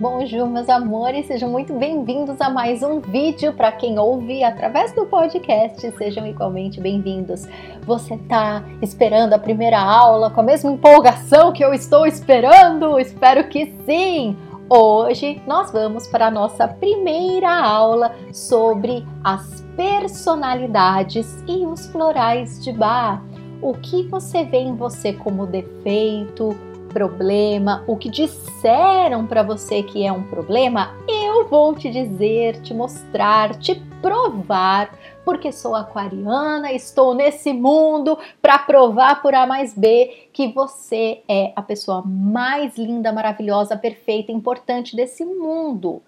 Bonjour, meus amores, sejam muito bem-vindos a mais um vídeo. Para quem ouve através do podcast, sejam igualmente bem-vindos. Você tá esperando a primeira aula com a mesma empolgação que eu estou esperando? Espero que sim! Hoje nós vamos para a nossa primeira aula sobre as personalidades e os florais de bar. O que você vê em você como defeito, problema, o que disseram para você que é um problema, eu vou te dizer, te mostrar, te provar, porque sou aquariana, estou nesse mundo para provar por A mais B que você é a pessoa mais linda, maravilhosa, perfeita, importante desse mundo.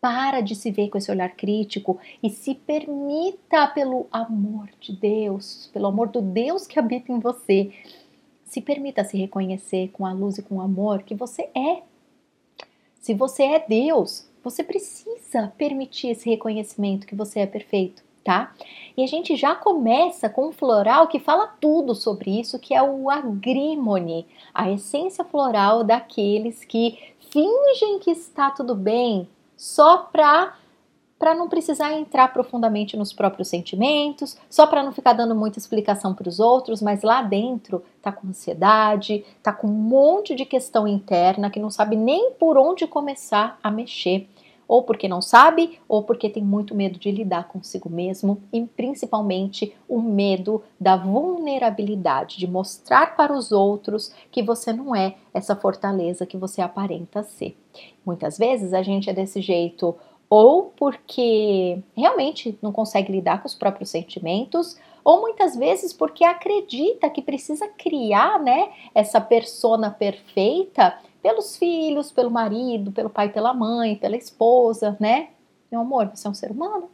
Para de se ver com esse olhar crítico e se permita, pelo amor de Deus, pelo amor do Deus que habita em você, se permita se reconhecer com a luz e com o amor que você é. Se você é Deus, você precisa permitir esse reconhecimento que você é perfeito, tá? E a gente já começa com um floral que fala tudo sobre isso, que é o agrimone, a essência floral daqueles que fingem que está tudo bem só para para não precisar entrar profundamente nos próprios sentimentos, só para não ficar dando muita explicação para os outros, mas lá dentro tá com ansiedade, tá com um monte de questão interna que não sabe nem por onde começar a mexer, ou porque não sabe, ou porque tem muito medo de lidar consigo mesmo e principalmente o medo da vulnerabilidade, de mostrar para os outros que você não é essa fortaleza que você aparenta ser. Muitas vezes a gente é desse jeito ou porque realmente não consegue lidar com os próprios sentimentos, ou muitas vezes porque acredita que precisa criar, né, essa persona perfeita pelos filhos, pelo marido, pelo pai, pela mãe, pela esposa, né? Meu amor, você é um ser humano.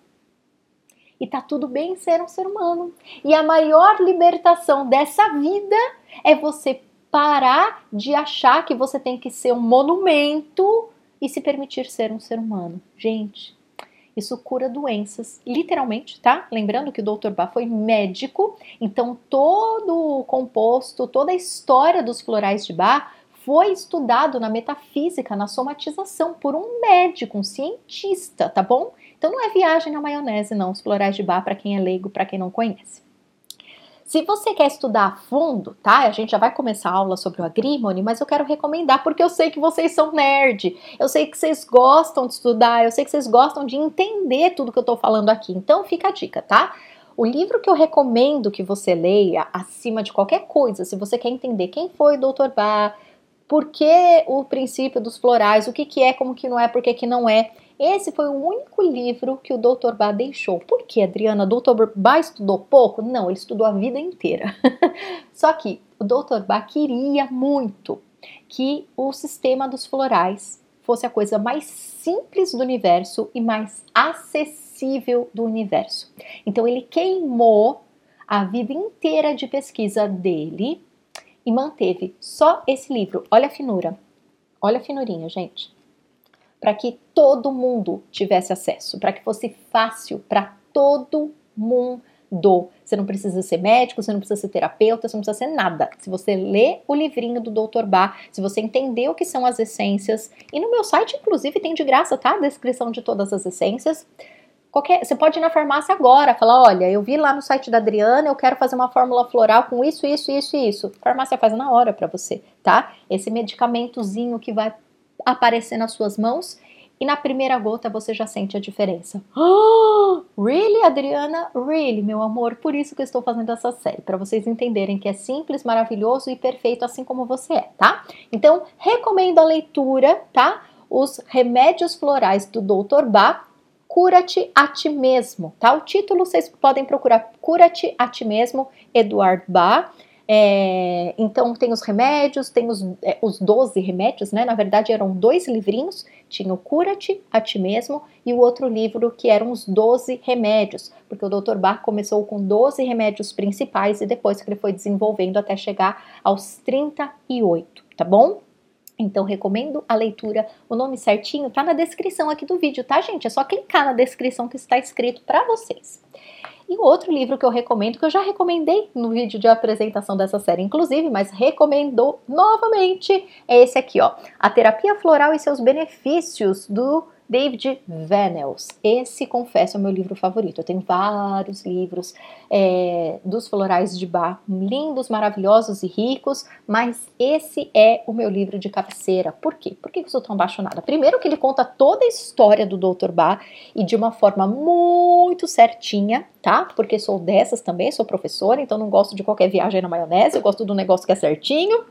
E tá tudo bem ser um ser humano. E a maior libertação dessa vida é você parar de achar que você tem que ser um monumento e se permitir ser um ser humano. Gente, isso cura doenças, literalmente, tá? Lembrando que o Dr. Bach foi médico, então todo o composto, toda a história dos florais de Bach foi estudado na metafísica, na somatização, por um médico, um cientista, tá bom? Então não é viagem na maionese, não, os florais de Bach, para quem é leigo, para quem não conhece. Se você quer estudar a fundo, tá? A gente já vai começar a aula sobre o Agrimony, mas eu quero recomendar porque eu sei que vocês são nerd. Eu sei que vocês gostam de estudar, eu sei que vocês gostam de entender tudo que eu tô falando aqui. Então fica a dica, tá? O livro que eu recomendo que você leia acima de qualquer coisa, se você quer entender quem foi o Dr. Bach, por que o princípio dos florais, o que, que é, como que não é, por que, que não é, esse foi o único livro que o Dr. Bá deixou. Por que, Adriana? O Dr. Bá estudou pouco? Não, ele estudou a vida inteira. Só que o Dr. Bá queria muito que o sistema dos florais fosse a coisa mais simples do universo e mais acessível do universo. Então ele queimou a vida inteira de pesquisa dele e manteve só esse livro. Olha a finura. Olha a finurinha, gente para que todo mundo tivesse acesso, para que fosse fácil para todo mundo. Você não precisa ser médico, você não precisa ser terapeuta, você não precisa ser nada. Se você lê o livrinho do Dr. Bach, se você entender o que são as essências, e no meu site, inclusive, tem de graça, tá? A descrição de todas as essências. Qualquer, você pode ir na farmácia agora, falar, olha, eu vi lá no site da Adriana, eu quero fazer uma fórmula floral com isso, isso, isso e isso. A farmácia faz na hora para você, tá? Esse medicamentozinho que vai aparecer nas suas mãos e na primeira gota você já sente a diferença. Oh, really, Adriana? Really, meu amor? Por isso que eu estou fazendo essa série, para vocês entenderem que é simples, maravilhoso e perfeito assim como você é, tá? Então, recomendo a leitura, tá? Os remédios florais do Dr. Bach Cura-te a ti mesmo, tá? O título vocês podem procurar Cura-te a ti mesmo, Eduard Bach. É, então tem os remédios, tem os, é, os 12 remédios, né? Na verdade eram dois livrinhos, tinha o Cura-te a ti mesmo e o outro livro que eram os 12 remédios, porque o Dr. Bach começou com 12 remédios principais e depois que ele foi desenvolvendo até chegar aos 38, tá bom? Então recomendo a leitura. O nome certinho tá na descrição aqui do vídeo, tá, gente? É só clicar na descrição que está escrito para vocês. E outro livro que eu recomendo, que eu já recomendei no vídeo de apresentação dessa série, inclusive, mas recomendo novamente, é esse aqui, ó. A Terapia Floral e seus Benefícios, do David Vanels. Esse, confesso, é o meu livro favorito. Eu tenho vários livros é, dos florais de Bach, lindos, maravilhosos e ricos, mas esse é o meu livro de cabeceira. Por quê? Por que eu sou tão apaixonada? Primeiro que ele conta toda a história do Dr. Bach e de uma forma muito certinha, tá? Porque sou dessas também, sou professora, então não gosto de qualquer viagem na maionese, eu gosto do negócio que é certinho.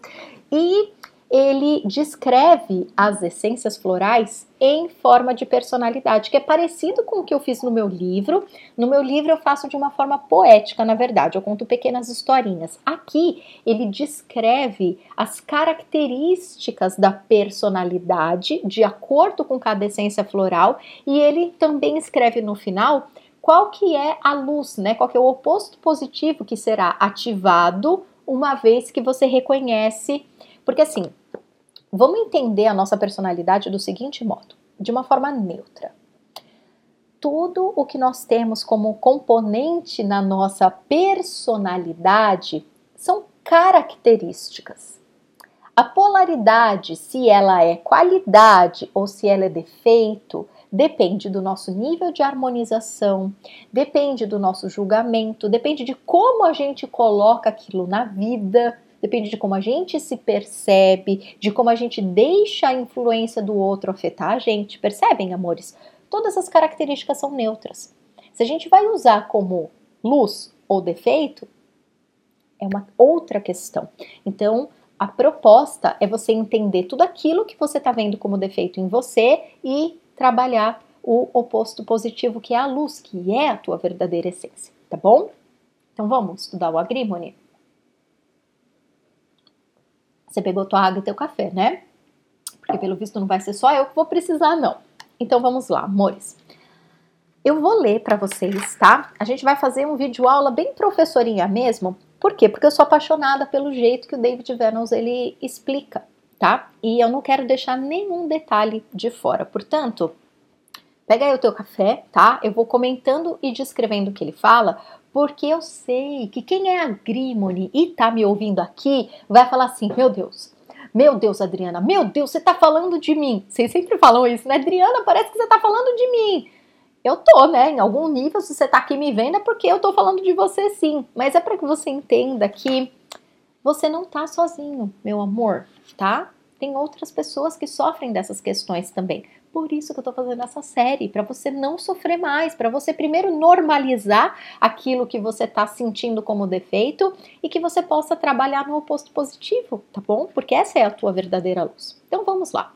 E ele descreve as essências florais em forma de personalidade, que é parecido com o que eu fiz no meu livro. No meu livro eu faço de uma forma poética, na verdade, eu conto pequenas historinhas. Aqui ele descreve as características da personalidade de acordo com cada essência floral e ele também escreve no final qual que é a luz, né? Qual que é o oposto positivo que será ativado uma vez que você reconhece porque assim, vamos entender a nossa personalidade do seguinte modo, de uma forma neutra. Tudo o que nós temos como componente na nossa personalidade são características. A polaridade, se ela é qualidade ou se ela é defeito, depende do nosso nível de harmonização, depende do nosso julgamento, depende de como a gente coloca aquilo na vida depende de como a gente se percebe, de como a gente deixa a influência do outro afetar a gente. Percebem, amores? Todas as características são neutras. Se a gente vai usar como luz ou defeito, é uma outra questão. Então, a proposta é você entender tudo aquilo que você está vendo como defeito em você e trabalhar o oposto positivo, que é a luz, que é a tua verdadeira essência, tá bom? Então vamos estudar o agrimony? Você pegou tua água e teu café, né? Porque pelo visto não vai ser só eu que vou precisar, não. Então vamos lá, amores. Eu vou ler para vocês, tá? A gente vai fazer um vídeo aula bem professorinha mesmo. Por quê? Porque eu sou apaixonada pelo jeito que o David Venus ele explica, tá? E eu não quero deixar nenhum detalhe de fora. Portanto, pega aí o teu café, tá? Eu vou comentando e descrevendo o que ele fala, porque eu sei que quem é agrímone e tá me ouvindo aqui vai falar assim: meu Deus, meu Deus, Adriana, meu Deus, você tá falando de mim. Vocês sempre falam isso, né? Adriana, parece que você tá falando de mim. Eu tô, né? Em algum nível, se você tá aqui me vendo, é porque eu tô falando de você sim. Mas é para que você entenda que você não tá sozinho, meu amor, tá? Tem outras pessoas que sofrem dessas questões também. Por isso que eu tô fazendo essa série, para você não sofrer mais, para você primeiro normalizar aquilo que você tá sentindo como defeito e que você possa trabalhar no oposto positivo, tá bom? Porque essa é a tua verdadeira luz. Então vamos lá.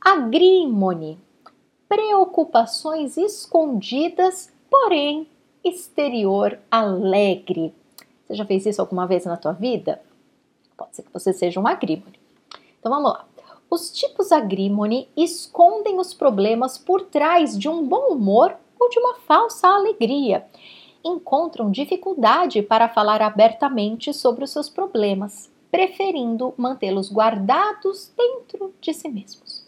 Agrimone. Preocupações escondidas, porém exterior alegre. Você já fez isso alguma vez na tua vida? Pode ser que você seja um agrimone. Então vamos lá. Os tipos agrimony escondem os problemas por trás de um bom humor ou de uma falsa alegria. Encontram dificuldade para falar abertamente sobre os seus problemas, preferindo mantê-los guardados dentro de si mesmos.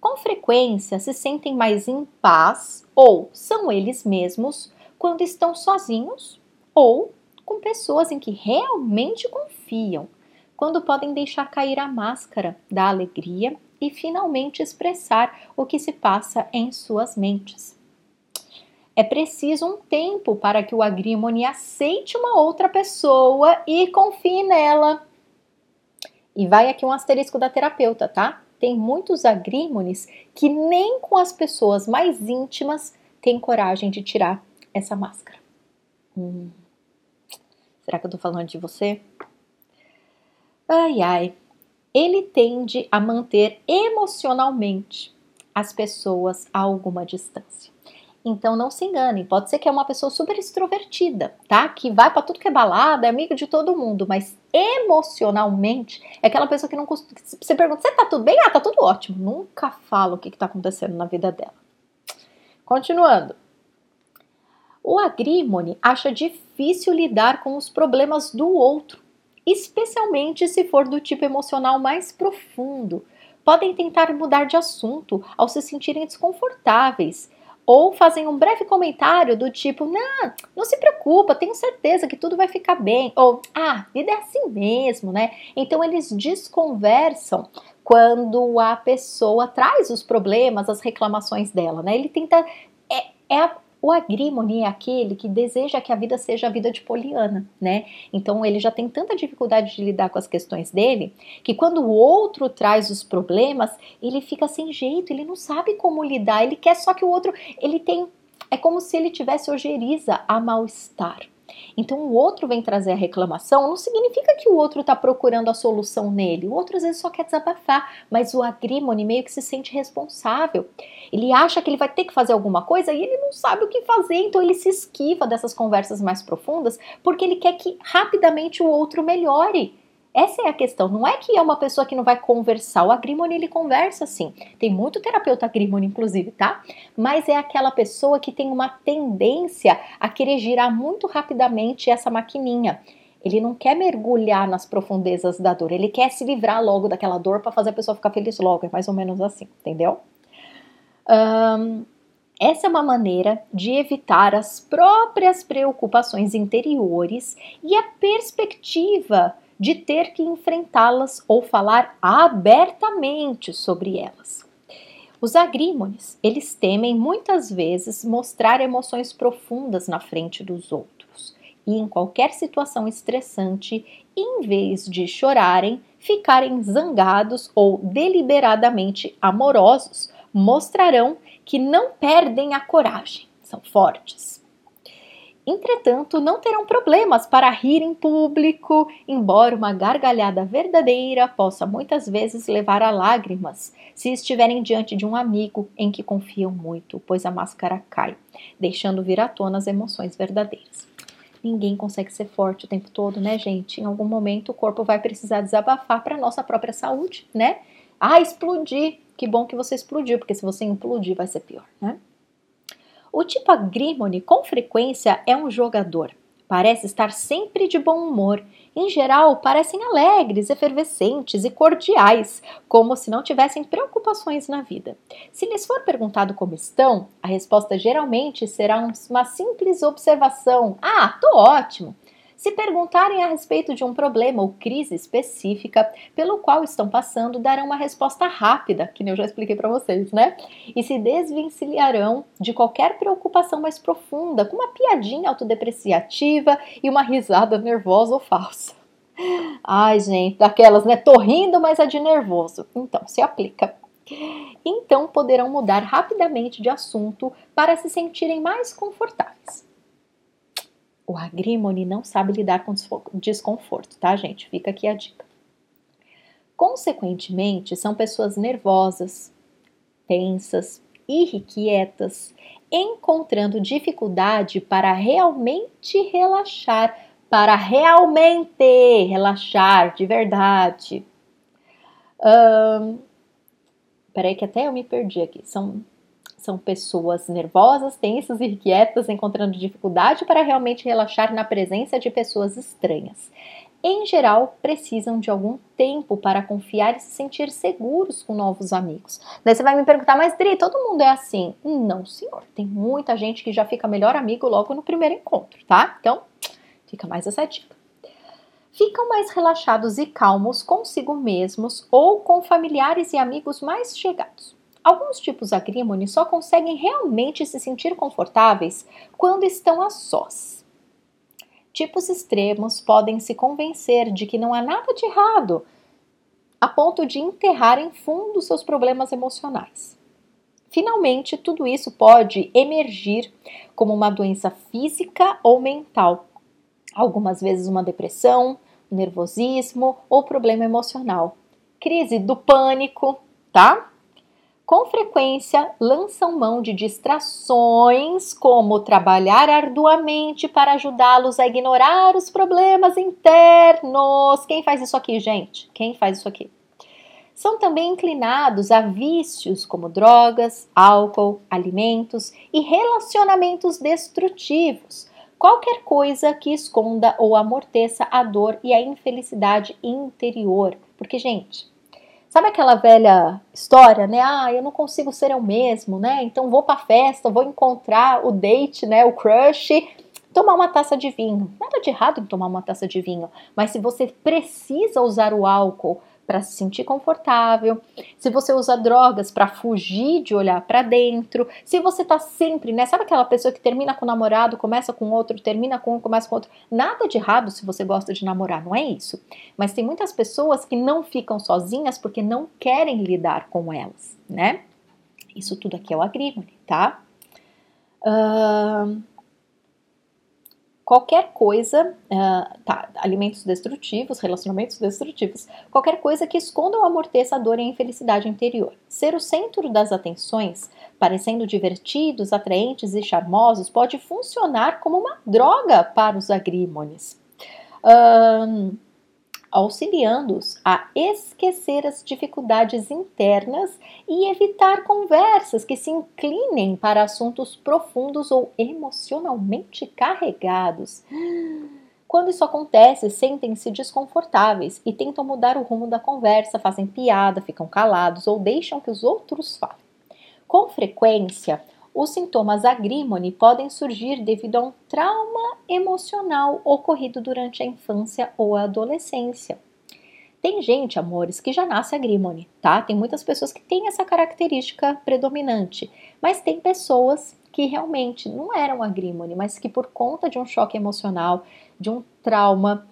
Com frequência se sentem mais em paz ou são eles mesmos quando estão sozinhos ou com pessoas em que realmente confiam quando podem deixar cair a máscara da alegria e finalmente expressar o que se passa em suas mentes. É preciso um tempo para que o agrimone aceite uma outra pessoa e confie nela. E vai aqui um asterisco da terapeuta, tá? Tem muitos agrímones que nem com as pessoas mais íntimas têm coragem de tirar essa máscara. Hum. Será que eu tô falando de você? Ai ai, ele tende a manter emocionalmente as pessoas a alguma distância. Então não se enganem, pode ser que é uma pessoa super extrovertida, tá? Que vai para tudo que é balada, é amigo de todo mundo, mas emocionalmente é aquela pessoa que não costuma. Você pergunta, você tá tudo bem? Ah, tá tudo ótimo. Nunca fala o que, que tá acontecendo na vida dela. Continuando. O agrímone acha difícil lidar com os problemas do outro especialmente se for do tipo emocional mais profundo. Podem tentar mudar de assunto ao se sentirem desconfortáveis ou fazem um breve comentário do tipo: Não, não se preocupa, tenho certeza que tudo vai ficar bem. Ou, ah, vida é assim mesmo, né? Então eles desconversam quando a pessoa traz os problemas, as reclamações dela, né? Ele tenta. É, é a, o agrímone é aquele que deseja que a vida seja a vida de Poliana, né? Então ele já tem tanta dificuldade de lidar com as questões dele que quando o outro traz os problemas, ele fica sem jeito, ele não sabe como lidar, ele quer só que o outro, ele tem é como se ele tivesse ojeriza a mal-estar. Então o outro vem trazer a reclamação, não significa que o outro está procurando a solução nele. O outro às vezes só quer desabafar, mas o agrimone meio que se sente responsável. Ele acha que ele vai ter que fazer alguma coisa e ele não sabe o que fazer, então ele se esquiva dessas conversas mais profundas porque ele quer que rapidamente o outro melhore. Essa é a questão. Não é que é uma pessoa que não vai conversar. O agrimone ele conversa sim. Tem muito terapeuta agrimone, inclusive, tá? Mas é aquela pessoa que tem uma tendência a querer girar muito rapidamente essa maquininha. Ele não quer mergulhar nas profundezas da dor, ele quer se livrar logo daquela dor para fazer a pessoa ficar feliz logo. É mais ou menos assim, entendeu? Um, essa é uma maneira de evitar as próprias preocupações interiores e a perspectiva de ter que enfrentá-las ou falar abertamente sobre elas. Os agrímones, eles temem muitas vezes mostrar emoções profundas na frente dos outros e em qualquer situação estressante, em vez de chorarem, ficarem zangados ou deliberadamente amorosos, mostrarão que não perdem a coragem, são fortes. Entretanto, não terão problemas para rir em público, embora uma gargalhada verdadeira possa muitas vezes levar a lágrimas se estiverem diante de um amigo em que confiam muito, pois a máscara cai, deixando vir à tona as emoções verdadeiras. Ninguém consegue ser forte o tempo todo, né, gente? Em algum momento o corpo vai precisar desabafar para nossa própria saúde, né? Ah, explodir! Que bom que você explodiu, porque se você implodir vai ser pior, né? O tipo agrímone, com frequência, é um jogador. Parece estar sempre de bom humor. Em geral, parecem alegres, efervescentes e cordiais, como se não tivessem preocupações na vida. Se lhes for perguntado como estão, a resposta geralmente será uma simples observação: Ah, tô ótimo. Se perguntarem a respeito de um problema ou crise específica pelo qual estão passando, darão uma resposta rápida, que eu já expliquei para vocês, né? E se desvencilharão de qualquer preocupação mais profunda, com uma piadinha autodepreciativa e uma risada nervosa ou falsa. Ai, gente, daquelas, né? Tô rindo, mas é de nervoso. Então, se aplica. Então poderão mudar rapidamente de assunto para se sentirem mais confortáveis. O agrimone não sabe lidar com desconforto, tá, gente? Fica aqui a dica. Consequentemente, são pessoas nervosas, tensas, irrequietas, encontrando dificuldade para realmente relaxar, para realmente relaxar de verdade. Um, peraí que até eu me perdi aqui. São são pessoas nervosas, tensas e inquietas, encontrando dificuldade para realmente relaxar na presença de pessoas estranhas. Em geral, precisam de algum tempo para confiar e se sentir seguros com novos amigos. Daí você vai me perguntar, mas Dri, todo mundo é assim? Não, senhor. Tem muita gente que já fica melhor amigo logo no primeiro encontro, tá? Então, fica mais essa dica ficam mais relaxados e calmos consigo mesmos ou com familiares e amigos mais chegados. Alguns tipos agrímones só conseguem realmente se sentir confortáveis quando estão a sós. Tipos extremos podem se convencer de que não há nada de errado, a ponto de enterrar em fundo seus problemas emocionais. Finalmente, tudo isso pode emergir como uma doença física ou mental, algumas vezes uma depressão, nervosismo ou problema emocional. Crise do pânico, tá? Com frequência lançam mão de distrações, como trabalhar arduamente para ajudá-los a ignorar os problemas internos. Quem faz isso aqui, gente? Quem faz isso aqui? São também inclinados a vícios como drogas, álcool, alimentos e relacionamentos destrutivos. Qualquer coisa que esconda ou amorteça a dor e a infelicidade interior. Porque, gente, Sabe aquela velha história, né? Ah, eu não consigo ser eu mesmo, né? Então vou pra festa, vou encontrar o date, né? O crush, tomar uma taça de vinho. Nada de errado em tomar uma taça de vinho, mas se você precisa usar o álcool para se sentir confortável, se você usa drogas para fugir de olhar para dentro, se você tá sempre, né? Sabe aquela pessoa que termina com o namorado, começa com outro, termina com um, começa com outro? Nada de errado se você gosta de namorar, não é isso. Mas tem muitas pessoas que não ficam sozinhas porque não querem lidar com elas, né? Isso tudo aqui é o agrígone, tá? Uh, qualquer coisa, uh, tá, alimentos destrutivos, relacionamentos destrutivos, qualquer coisa que esconda ou amorteça a dor e a infelicidade interior. Ser o centro das atenções, parecendo divertidos, atraentes e charmosos, pode funcionar como uma droga para os agrímones. Uh, auxiliando-os a esquecer as dificuldades internas e evitar conversas que se inclinem para assuntos profundos ou emocionalmente carregados. Quando isso acontece, sentem-se desconfortáveis e tentam mudar o rumo da conversa, fazem piada, ficam calados ou deixam que os outros falem. Com frequência, os sintomas agrímone podem surgir devido a um trauma emocional ocorrido durante a infância ou a adolescência. Tem gente, amores, que já nasce agrímone, tá? Tem muitas pessoas que têm essa característica predominante, mas tem pessoas que realmente não eram agrímone, mas que por conta de um choque emocional, de um trauma,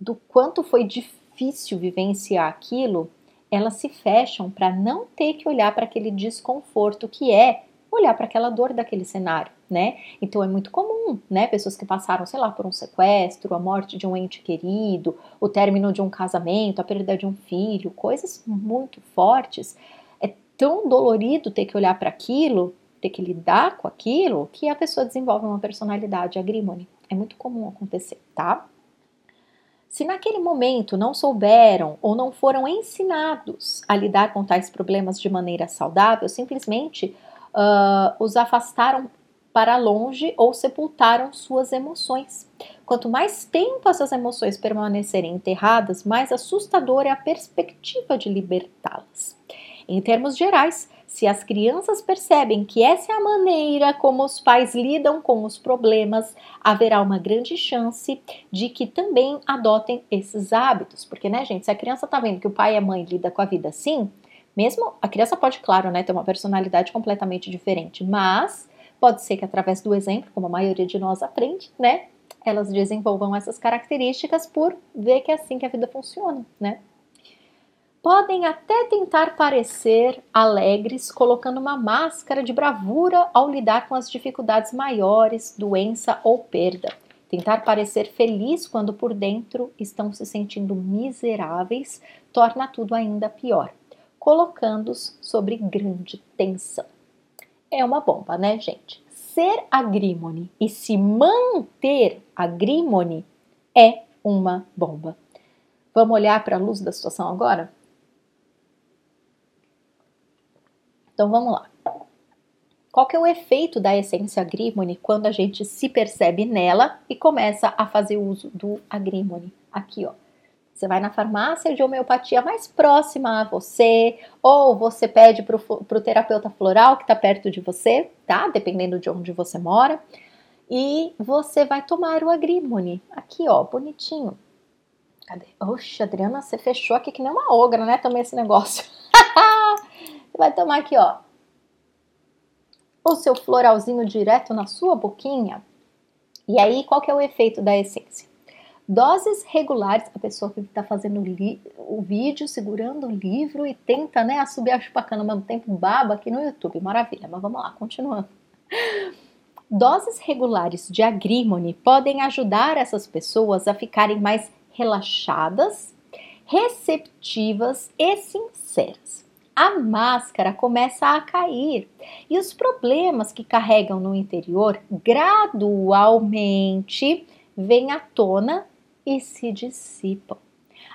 do quanto foi difícil vivenciar aquilo, elas se fecham para não ter que olhar para aquele desconforto que é olhar para aquela dor daquele cenário, né? Então é muito comum, né? Pessoas que passaram, sei lá, por um sequestro, a morte de um ente querido, o término de um casamento, a perda de um filho, coisas muito fortes. É tão dolorido ter que olhar para aquilo, ter que lidar com aquilo, que a pessoa desenvolve uma personalidade agrímone. É muito comum acontecer, tá? Se naquele momento não souberam ou não foram ensinados a lidar com tais problemas de maneira saudável, simplesmente uh, os afastaram para longe ou sepultaram suas emoções. Quanto mais tempo essas emoções permanecerem enterradas, mais assustadora é a perspectiva de libertá-las. Em termos gerais, se as crianças percebem que essa é a maneira como os pais lidam com os problemas, haverá uma grande chance de que também adotem esses hábitos. Porque, né, gente, se a criança está vendo que o pai e a mãe lidam com a vida assim, mesmo a criança pode, claro, né, ter uma personalidade completamente diferente, mas pode ser que através do exemplo, como a maioria de nós aprende, né, elas desenvolvam essas características por ver que é assim que a vida funciona, né? Podem até tentar parecer alegres colocando uma máscara de bravura ao lidar com as dificuldades maiores, doença ou perda. Tentar parecer feliz quando por dentro estão se sentindo miseráveis torna tudo ainda pior colocando-os sobre grande tensão. É uma bomba, né, gente? Ser agrímone e se manter agrímone é uma bomba. Vamos olhar para a luz da situação agora? Então vamos lá. Qual que é o efeito da essência agrímone quando a gente se percebe nela e começa a fazer uso do agrímone? Aqui, ó. Você vai na farmácia de homeopatia mais próxima a você, ou você pede para o terapeuta floral que está perto de você, tá? Dependendo de onde você mora. E você vai tomar o agrimone. Aqui, ó, bonitinho. Cadê? Oxe, Adriana, você fechou aqui que nem uma ogra, né? Também esse negócio. você vai tomar aqui, ó. O seu floralzinho direto na sua boquinha. E aí, qual que é o efeito da essência? Doses regulares, a pessoa que está fazendo o vídeo, segurando o livro e tenta né, subir a chupacana ao mesmo tempo, baba aqui no YouTube. Maravilha, mas vamos lá, continuando. Doses regulares de agrímone podem ajudar essas pessoas a ficarem mais relaxadas, receptivas e sinceras. A máscara começa a cair e os problemas que carregam no interior gradualmente vêm à tona e se dissipam.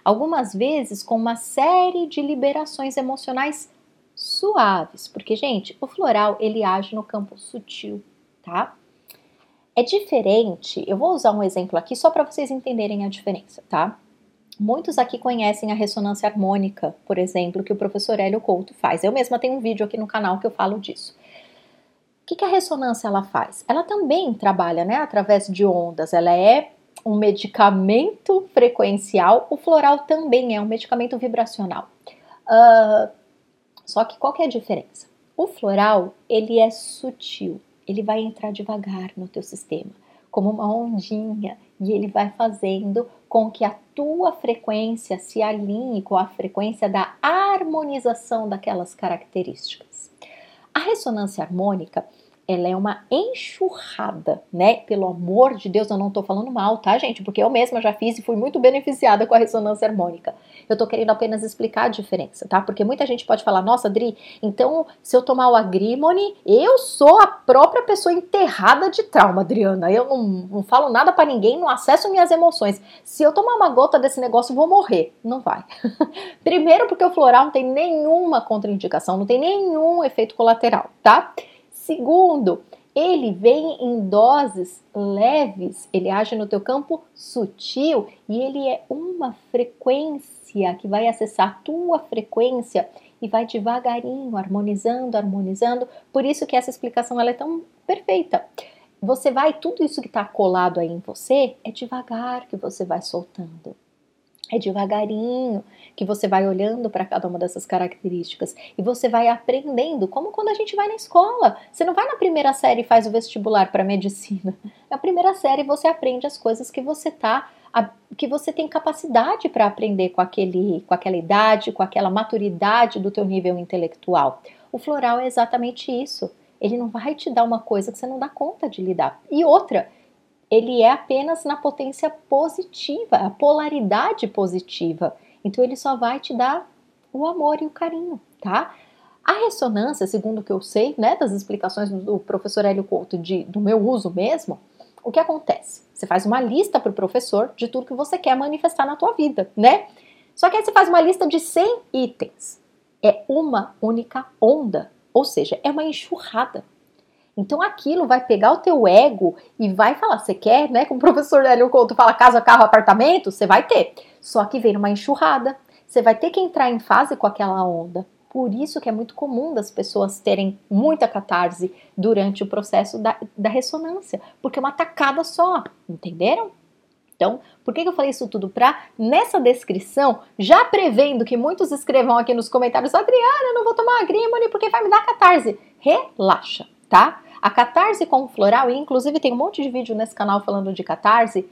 Algumas vezes com uma série de liberações emocionais suaves, porque gente, o floral ele age no campo sutil, tá? É diferente, eu vou usar um exemplo aqui só para vocês entenderem a diferença, tá? Muitos aqui conhecem a ressonância harmônica, por exemplo, que o professor Hélio Couto faz. Eu mesma tenho um vídeo aqui no canal que eu falo disso. O que, que a ressonância ela faz? Ela também trabalha né, através de ondas, ela é um medicamento frequencial, o floral também é um medicamento vibracional. Uh, só que qual que é a diferença? O floral, ele é sutil, ele vai entrar devagar no teu sistema, como uma ondinha, e ele vai fazendo com que a tua frequência se alinhe com a frequência da harmonização daquelas características. A ressonância harmônica, ela é uma enxurrada, né? Pelo amor de Deus, eu não tô falando mal, tá, gente? Porque eu mesma já fiz e fui muito beneficiada com a ressonância harmônica. Eu tô querendo apenas explicar a diferença, tá? Porque muita gente pode falar, nossa, Adri, então se eu tomar o agrimony, eu sou a própria pessoa enterrada de trauma, Adriana. Eu não, não falo nada para ninguém, não acesso minhas emoções. Se eu tomar uma gota desse negócio, vou morrer. Não vai. Primeiro, porque o floral não tem nenhuma contraindicação, não tem nenhum efeito colateral, tá? Segundo, ele vem em doses leves, ele age no teu campo sutil e ele é uma frequência que vai acessar a tua frequência e vai devagarinho, harmonizando, harmonizando. Por isso que essa explicação ela é tão perfeita. Você vai, tudo isso que está colado aí em você, é devagar que você vai soltando. É devagarinho que você vai olhando para cada uma dessas características e você vai aprendendo, como quando a gente vai na escola. Você não vai na primeira série e faz o vestibular para medicina. Na primeira série você aprende as coisas que você tá que você tem capacidade para aprender com aquele com aquela idade, com aquela maturidade do teu nível intelectual. O floral é exatamente isso. Ele não vai te dar uma coisa que você não dá conta de lidar. E outra, ele é apenas na potência positiva, a polaridade positiva. Então ele só vai te dar o amor e o carinho, tá? A ressonância, segundo o que eu sei, né, das explicações do professor Hélio Couto de, do meu uso mesmo, o que acontece? Você faz uma lista para o professor de tudo que você quer manifestar na tua vida, né? Só que aí você faz uma lista de 100 itens. É uma única onda, ou seja, é uma enxurrada. Então aquilo vai pegar o teu ego e vai falar, você quer, né? Como o professor Hélio Couto fala, casa, carro, apartamento, você vai ter. Só que vem uma enxurrada. Você vai ter que entrar em fase com aquela onda. Por isso que é muito comum das pessoas terem muita catarse durante o processo da, da ressonância, porque é uma tacada só, entenderam? Então, por que, que eu falei isso tudo? Para, nessa descrição, já prevendo que muitos escrevam aqui nos comentários, Adriana, eu não vou tomar agrimony porque vai me dar catarse. Relaxa, tá? A catarse com floral, e inclusive tem um monte de vídeo nesse canal falando de catarse,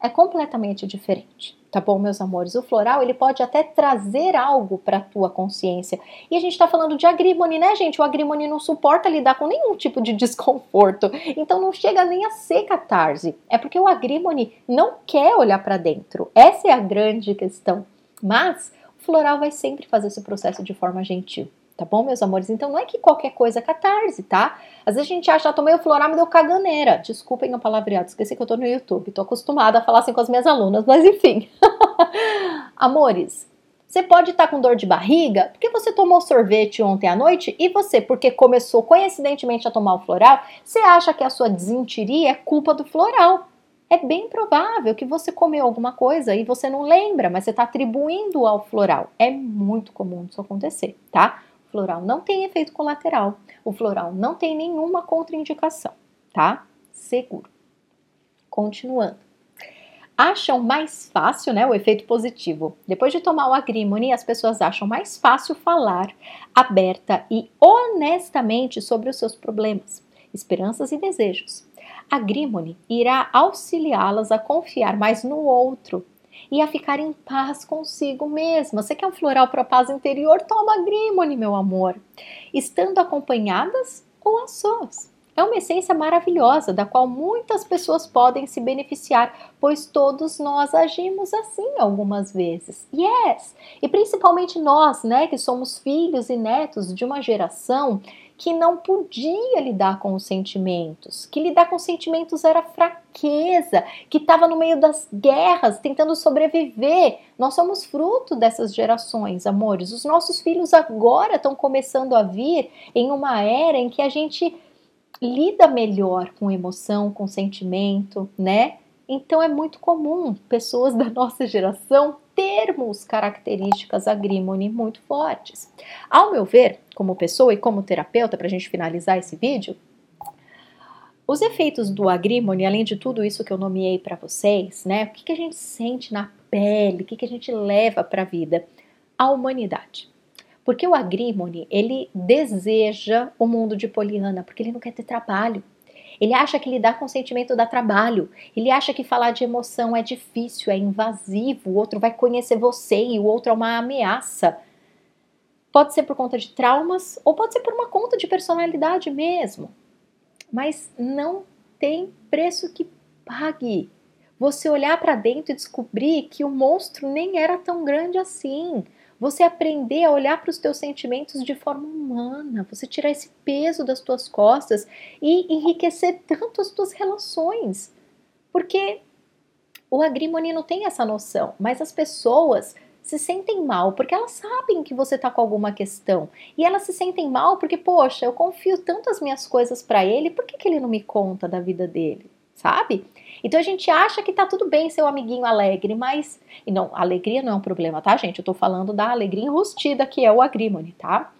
é completamente diferente, tá bom, meus amores? O floral, ele pode até trazer algo para tua consciência. E a gente tá falando de agrimony, né, gente? O agrimony não suporta lidar com nenhum tipo de desconforto. Então não chega nem a ser catarse. É porque o agrimony não quer olhar para dentro. Essa é a grande questão. Mas o floral vai sempre fazer esse processo de forma gentil tá bom, meus amores? Então não é que qualquer coisa é catarse, tá? Às vezes a gente acha, ah, tomei o floral, me deu caganeira. Desculpem o palavreado, esqueci que eu tô no YouTube, tô acostumada a falar assim com as minhas alunas, mas enfim. Amores, você pode estar tá com dor de barriga porque você tomou sorvete ontem à noite e você, porque começou coincidentemente a tomar o floral, você acha que a sua desinteria é culpa do floral. É bem provável que você comeu alguma coisa e você não lembra, mas você está atribuindo ao floral. É muito comum isso acontecer, tá? Floral não tem efeito colateral, o floral não tem nenhuma contraindicação, tá? Seguro. Continuando. Acham mais fácil, né, o efeito positivo. Depois de tomar o agrimony, as pessoas acham mais fácil falar aberta e honestamente sobre os seus problemas, esperanças e desejos. A Grimone irá auxiliá-las a confiar mais no outro e a ficar em paz consigo mesma. Você quer um floral para paz interior? Toma Grimone, meu amor. Estando acompanhadas ou a sós. É uma essência maravilhosa, da qual muitas pessoas podem se beneficiar, pois todos nós agimos assim algumas vezes. Yes! E principalmente nós, né, que somos filhos e netos de uma geração que não podia lidar com os sentimentos, que lidar com sentimentos era fraqueza, que estava no meio das guerras, tentando sobreviver. Nós somos fruto dessas gerações, amores. Os nossos filhos agora estão começando a vir em uma era em que a gente lida melhor com emoção, com sentimento, né? Então é muito comum pessoas da nossa geração termos características agrímone muito fortes. Ao meu ver, como pessoa e como terapeuta, para a gente finalizar esse vídeo, os efeitos do agrímone, além de tudo isso que eu nomeei para vocês, né? O que, que a gente sente na pele, o que, que a gente leva para a vida? A humanidade. Porque o agrímone, ele deseja o mundo de Poliana, porque ele não quer ter trabalho. Ele acha que lidar com sentimento dá trabalho. Ele acha que falar de emoção é difícil, é invasivo. O outro vai conhecer você e o outro é uma ameaça. Pode ser por conta de traumas ou pode ser por uma conta de personalidade mesmo. Mas não tem preço que pague. Você olhar para dentro e descobrir que o monstro nem era tão grande assim você aprender a olhar para os teus sentimentos de forma humana, você tirar esse peso das tuas costas e enriquecer tanto as tuas relações. Porque o agrimoni não tem essa noção, mas as pessoas se sentem mal porque elas sabem que você está com alguma questão. E elas se sentem mal porque, poxa, eu confio tanto as minhas coisas para ele, por que, que ele não me conta da vida dele? Sabe? Então a gente acha que tá tudo bem ser o amiguinho alegre, mas. E não, alegria não é um problema, tá, gente? Eu tô falando da alegria enrustida, que é o agrimony, tá?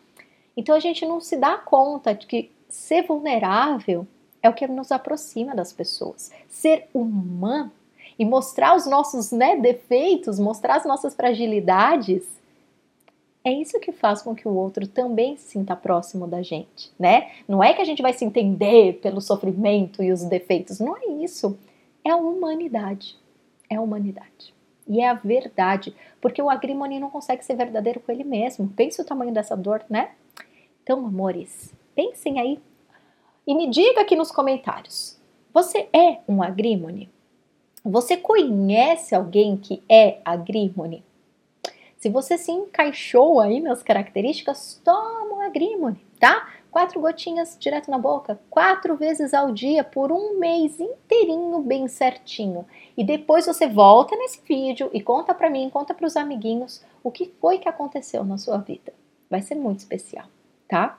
Então a gente não se dá conta de que ser vulnerável é o que nos aproxima das pessoas. Ser humano e mostrar os nossos né, defeitos, mostrar as nossas fragilidades, é isso que faz com que o outro também se sinta próximo da gente, né? Não é que a gente vai se entender pelo sofrimento e os defeitos, não é isso é a humanidade. É a humanidade. E é a verdade, porque o agrimoni não consegue ser verdadeiro com ele mesmo. Pense o tamanho dessa dor, né? Então, amores, pensem aí e me diga aqui nos comentários. Você é um agrimoni? Você conhece alguém que é agrimoni? Se você se encaixou aí nas características, toma um agrimoni, tá? Quatro gotinhas direto na boca, quatro vezes ao dia por um mês inteirinho, bem certinho. E depois você volta nesse vídeo e conta para mim, conta para os amiguinhos o que foi que aconteceu na sua vida. Vai ser muito especial, tá?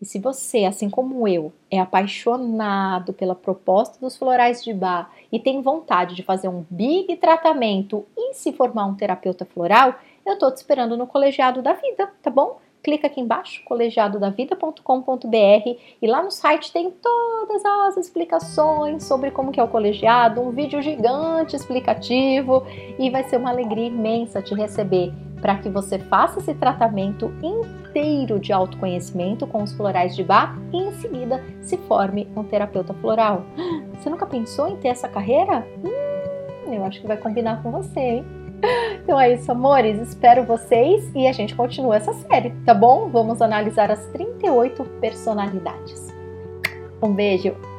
E se você, assim como eu, é apaixonado pela proposta dos florais de bar e tem vontade de fazer um big tratamento e se formar um terapeuta floral, eu tô te esperando no colegiado da vida, tá bom? Clica aqui embaixo, colegiadodavida.com.br e lá no site tem todas as explicações sobre como que é o colegiado, um vídeo gigante explicativo e vai ser uma alegria imensa te receber para que você faça esse tratamento inteiro de autoconhecimento com os florais de bar e em seguida se forme um terapeuta floral. Você nunca pensou em ter essa carreira? Hum, eu acho que vai combinar com você, hein? Então é isso, amores. Espero vocês e a gente continua essa série, tá bom? Vamos analisar as 38 personalidades. Um beijo!